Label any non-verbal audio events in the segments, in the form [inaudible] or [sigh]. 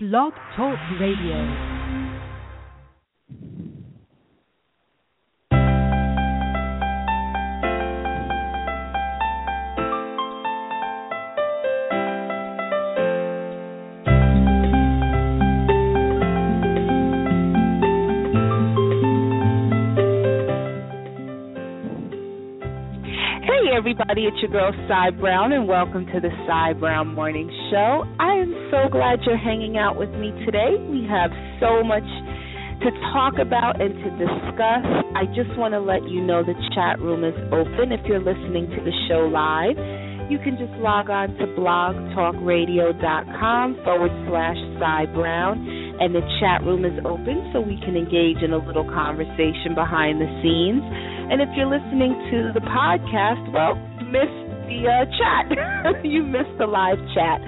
Blog Talk Radio. Everybody. It's your girl, Cy Brown, and welcome to the Cy Brown Morning Show. I am so glad you're hanging out with me today. We have so much to talk about and to discuss. I just want to let you know the chat room is open if you're listening to the show live. You can just log on to blogtalkradio.com forward slash Cy Brown, and the chat room is open so we can engage in a little conversation behind the scenes. And if you're listening to the podcast, well, missed the uh, chat. [laughs] you missed the live chat.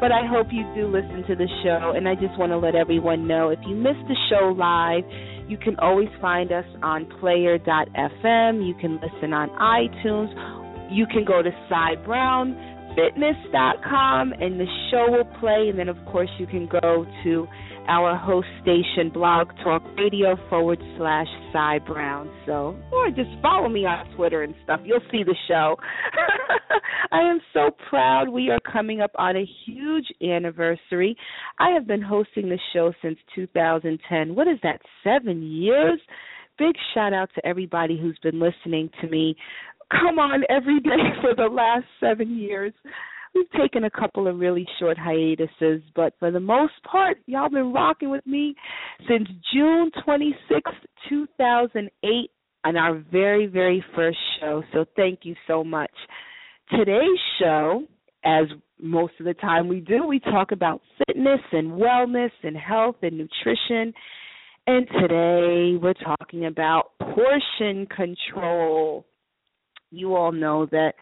But I hope you do listen to the show. And I just want to let everyone know if you missed the show live, you can always find us on player.fm. You can listen on iTunes. You can go to cybrownfitness.com and the show will play. And then, of course, you can go to our host station, Blog Talk Radio forward slash Cy Brown. So, or just follow me on Twitter and stuff. You'll see the show. [laughs] I am so proud. We are coming up on a huge anniversary. I have been hosting the show since 2010. What is that, seven years? Big shout out to everybody who's been listening to me. Come on every day [laughs] for the last seven years. We've taken a couple of really short hiatuses, but for the most part, y'all been rocking with me since June 26, 2008, on our very, very first show. So thank you so much. Today's show, as most of the time we do, we talk about fitness and wellness and health and nutrition. And today we're talking about portion control. You all know that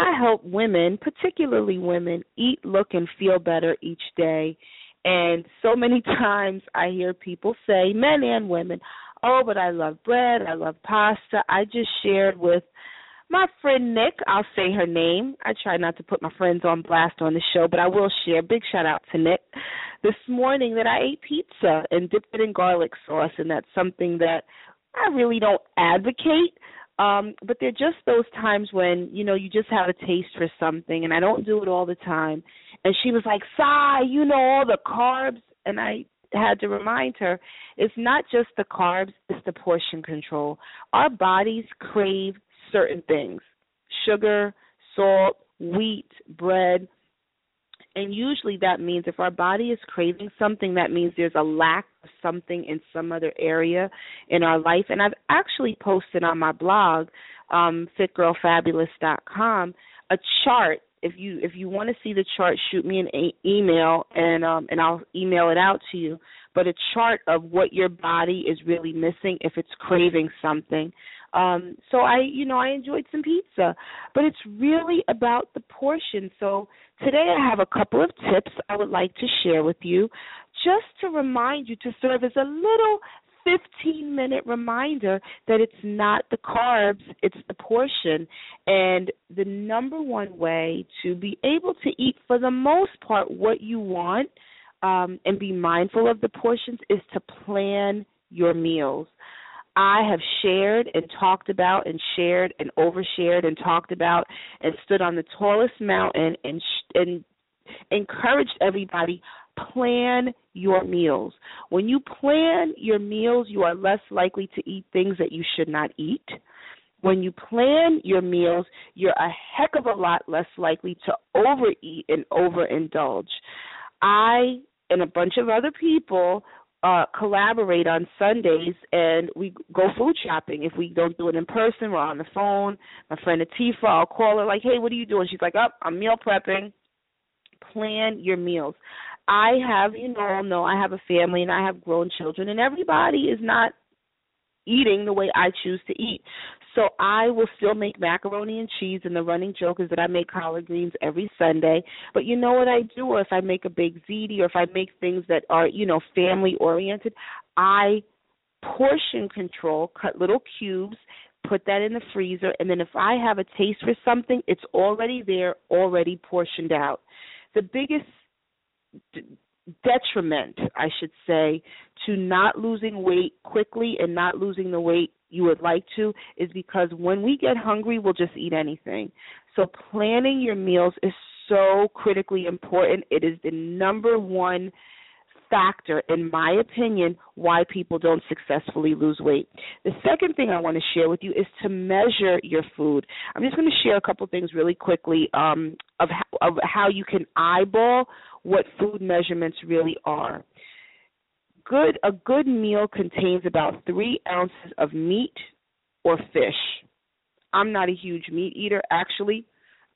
I help women, particularly women, eat, look, and feel better each day. And so many [laughs] times I hear people say, men and women, oh, but I love bread, I love pasta. I just shared with my friend Nick, I'll say her name. I try not to put my friends on blast on the show, but I will share. Big shout out to Nick this morning that I ate pizza and dipped it in garlic sauce, and that's something that I really don't advocate um, but they're just those times when, you know, you just have a taste for something and I don't do it all the time. And she was like, Cy, you know all the carbs and I had to remind her it's not just the carbs, it's the portion control. Our bodies crave certain things. Sugar, salt, wheat, bread, and usually that means if our body is craving something, that means there's a lack of something in some other area in our life. And I've actually posted on my blog, um, fitgirlfabulous.com, a chart. If you if you want to see the chart, shoot me an a- email and um, and I'll email it out to you. But a chart of what your body is really missing if it's craving something. Um, so I, you know, I enjoyed some pizza, but it's really about the portion. So today I have a couple of tips I would like to share with you, just to remind you to serve as a little 15 minute reminder that it's not the carbs, it's the portion. And the number one way to be able to eat, for the most part, what you want um, and be mindful of the portions is to plan your meals. I have shared and talked about and shared and overshared and talked about and stood on the tallest mountain and and encouraged everybody plan your meals. When you plan your meals, you are less likely to eat things that you should not eat. When you plan your meals, you're a heck of a lot less likely to overeat and overindulge. I and a bunch of other people uh, collaborate on Sundays and we go food shopping. If we don't do it in person, we're on the phone. My friend Atifa, I'll call her like, "Hey, what are you doing?" She's like, "Up, oh, I'm meal prepping." Plan your meals. I have, you know, no, I have a family and I have grown children, and everybody is not eating the way I choose to eat. So I will still make macaroni and cheese, and the running joke is that I make collard greens every Sunday. But you know what I do? Or if I make a big ziti, or if I make things that are, you know, family oriented, I portion control, cut little cubes, put that in the freezer, and then if I have a taste for something, it's already there, already portioned out. The biggest detriment, I should say, to not losing weight quickly and not losing the weight you would like to is because when we get hungry, we'll just eat anything. So planning your meals is so critically important. It is the number one factor, in my opinion, why people don't successfully lose weight. The second thing I want to share with you is to measure your food. I'm just going to share a couple things really quickly um, of, how, of how you can eyeball what food measurements really are. Good, a good meal contains about three ounces of meat or fish. I'm not a huge meat eater, actually.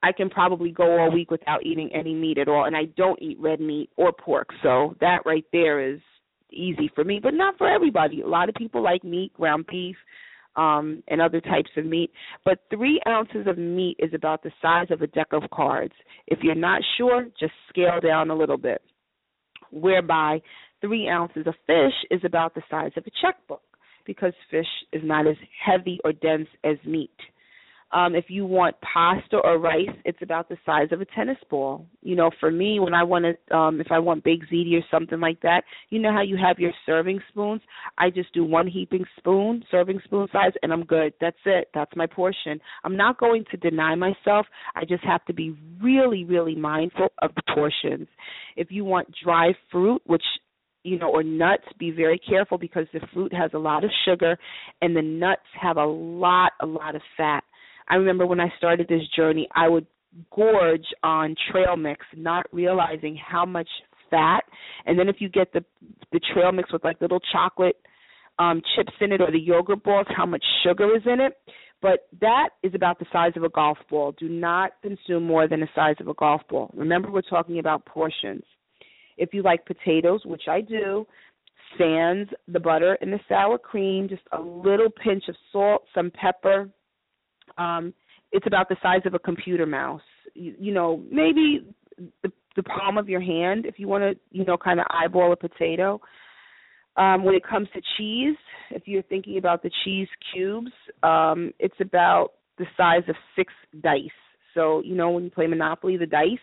I can probably go all week without eating any meat at all, and I don't eat red meat or pork. So that right there is easy for me, but not for everybody. A lot of people like meat, ground beef, um, and other types of meat. But three ounces of meat is about the size of a deck of cards. If you're not sure, just scale down a little bit. Whereby three ounces of fish is about the size of a checkbook because fish is not as heavy or dense as meat. Um, if you want pasta or rice, it's about the size of a tennis ball. You know, for me, when I want to, um, if I want baked ziti or something like that, you know how you have your serving spoons. I just do one heaping spoon, serving spoon size, and I'm good. That's it. That's my portion. I'm not going to deny myself. I just have to be really, really mindful of the portions. If you want dry fruit, which you know, or nuts, be very careful because the fruit has a lot of sugar and the nuts have a lot, a lot of fat. I remember when I started this journey, I would gorge on trail mix, not realizing how much fat. And then if you get the the trail mix with like little chocolate um chips in it or the yogurt balls, how much sugar is in it. But that is about the size of a golf ball. Do not consume more than the size of a golf ball. Remember, we're talking about portions. If you like potatoes, which I do, sans the butter and the sour cream, just a little pinch of salt, some pepper, um, it's about the size of a computer mouse. You, you know, maybe the, the palm of your hand if you want to, you know, kind of eyeball a potato. Um, when it comes to cheese, if you're thinking about the cheese cubes, um, it's about the size of six dice. So, you know, when you play Monopoly, the dice,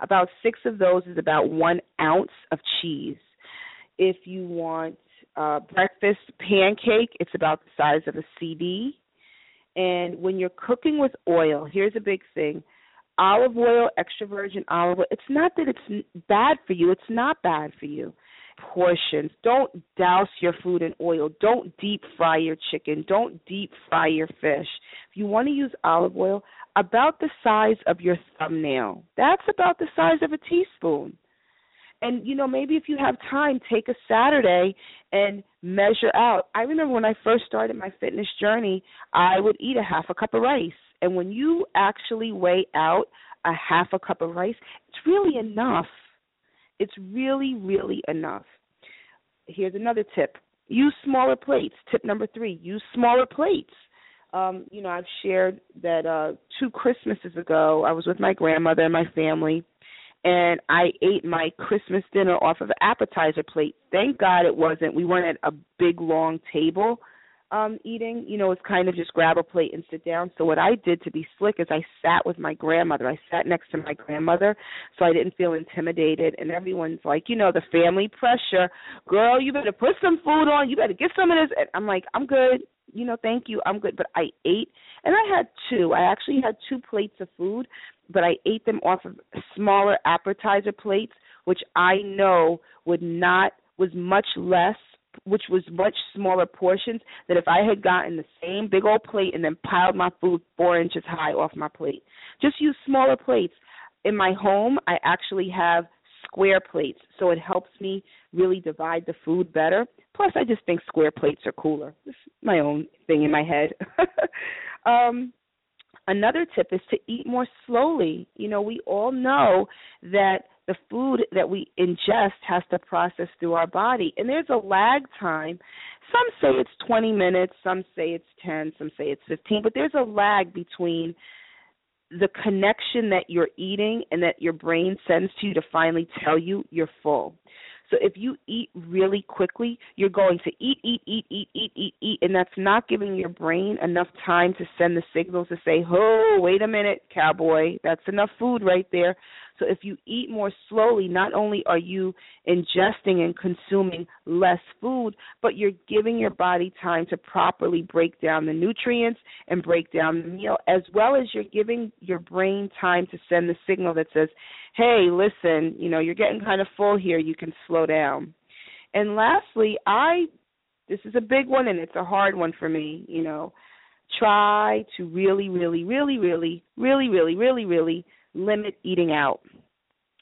about six of those is about one ounce of cheese. If you want uh, breakfast pancake, it's about the size of a CD. And when you're cooking with oil, here's a big thing olive oil, extra virgin olive oil, it's not that it's bad for you, it's not bad for you. Portions. Don't douse your food in oil. Don't deep fry your chicken. Don't deep fry your fish. If you want to use olive oil, about the size of your thumbnail. That's about the size of a teaspoon. And you know, maybe if you have time, take a Saturday and measure out. I remember when I first started my fitness journey, I would eat a half a cup of rice. And when you actually weigh out a half a cup of rice, it's really enough. It's really, really enough. Here's another tip. Use smaller plates. Tip number 3, use smaller plates. Um, you know, I've shared that uh two Christmases ago I was with my grandmother and my family and I ate my Christmas dinner off of an appetizer plate. Thank God it wasn't. We weren't at a big long table um eating. You know, it's kind of just grab a plate and sit down. So what I did to be slick is I sat with my grandmother. I sat next to my grandmother so I didn't feel intimidated and everyone's like, you know, the family pressure. Girl, you better put some food on. You better get some of this. And I'm like, I'm good. You know, thank you. I'm good. But I ate and I had two. I actually had two plates of food but I ate them off of smaller appetizer plates, which I know would not was much less which was much smaller portions than if I had gotten the same big old plate and then piled my food four inches high off my plate. Just use smaller plates. In my home, I actually have square plates, so it helps me really divide the food better. Plus, I just think square plates are cooler. It's my own thing in my head. [laughs] um, Another tip is to eat more slowly. You know, we all know that the food that we ingest has to process through our body, and there's a lag time. Some say it's 20 minutes, some say it's 10, some say it's 15, but there's a lag between the connection that you're eating and that your brain sends to you to finally tell you you're full. So if you eat really quickly, you're going to eat, eat, eat, eat, eat, eat, eat, and that's not giving your brain enough time to send the signals to say, "Oh, wait a minute, cowboy, that's enough food right there." So if you eat more slowly, not only are you ingesting and consuming less food, but you're giving your body time to properly break down the nutrients and break down the meal, as well as you're giving your brain time to send the signal that says, hey, listen, you know, you're getting kind of full here, you can slow down. And lastly, I this is a big one and it's a hard one for me, you know. Try to really, really, really, really, really, really, really, really limit eating out.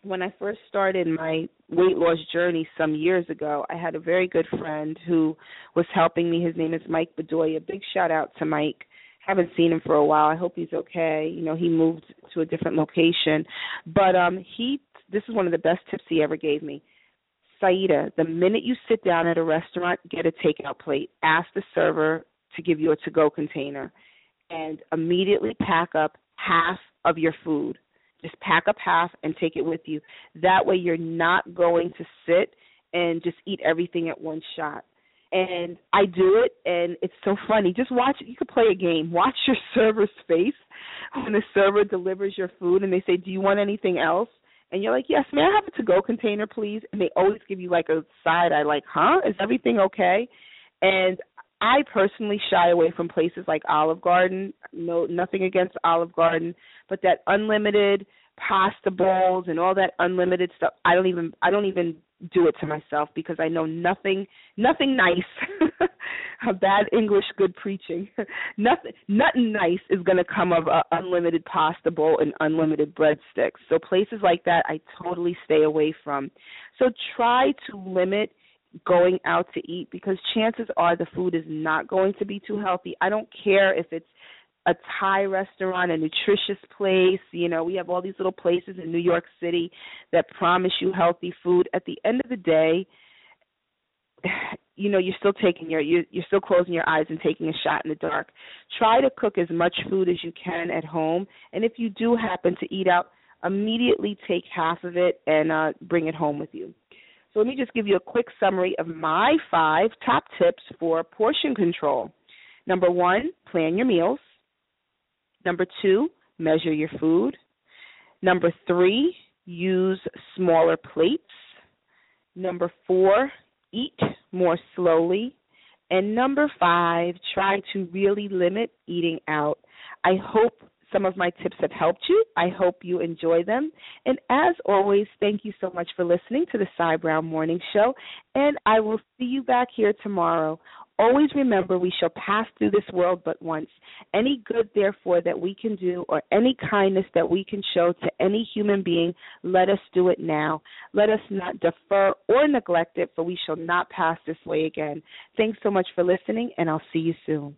When I first started my weight loss journey some years ago, I had a very good friend who was helping me. His name is Mike Bedoya. Big shout out to Mike haven't seen him for a while. I hope he's okay. You know, he moved to a different location. But um he this is one of the best tips he ever gave me. Saideh, the minute you sit down at a restaurant, get a takeout plate. Ask the server to give you a to go container and immediately pack up half of your food. Just pack up half and take it with you. That way you're not going to sit and just eat everything at one shot and I do it, and it's so funny. Just watch. You could play a game. Watch your [laughs] server's face when the server delivers your food, and they say, "Do you want anything else?" And you're like, "Yes, may I have a to-go container, please?" And they always give you like a side eye, like, "Huh? Is everything okay?" And I personally shy away from places like Olive Garden. No, nothing against Olive Garden, but that unlimited pasta bowls and all that unlimited stuff. I don't even I don't even do it to myself because I know nothing nothing nice. [laughs] A bad English, good preaching. [laughs] nothing nothing nice is going to come of a unlimited pasta bowl and unlimited breadsticks. So places like that I totally stay away from. So try to limit going out to eat because chances are the food is not going to be too healthy. I don't care if it's a Thai restaurant, a nutritious place. You know, we have all these little places in New York City that promise you healthy food. At the end of the day, [sighs] you know, you're still taking your you're, still closing your eyes and taking a shot in the dark. Try to cook as much food as you can at home, and if you do happen to eat out, immediately take half of it and uh bring it home with you. So let me just give you a quick summary of my five top tips for portion control. Number 1, plan your meals. Number two, measure your food. Number three, use smaller plates. Number four, eat more slowly. And number five, try to really limit eating out. I hope some of my tips have helped you. I hope you enjoy them. And as always, thank you so much for listening to the Cy Brown Morning Show. And I will see you back here tomorrow Always remember we shall pass through this world but once. Any good, therefore, that we can do or any kindness that we can show to any human being, let us do it now. Let us not defer or neglect it, for we shall not pass this way again. Thanks so much for listening, and I'll see you soon.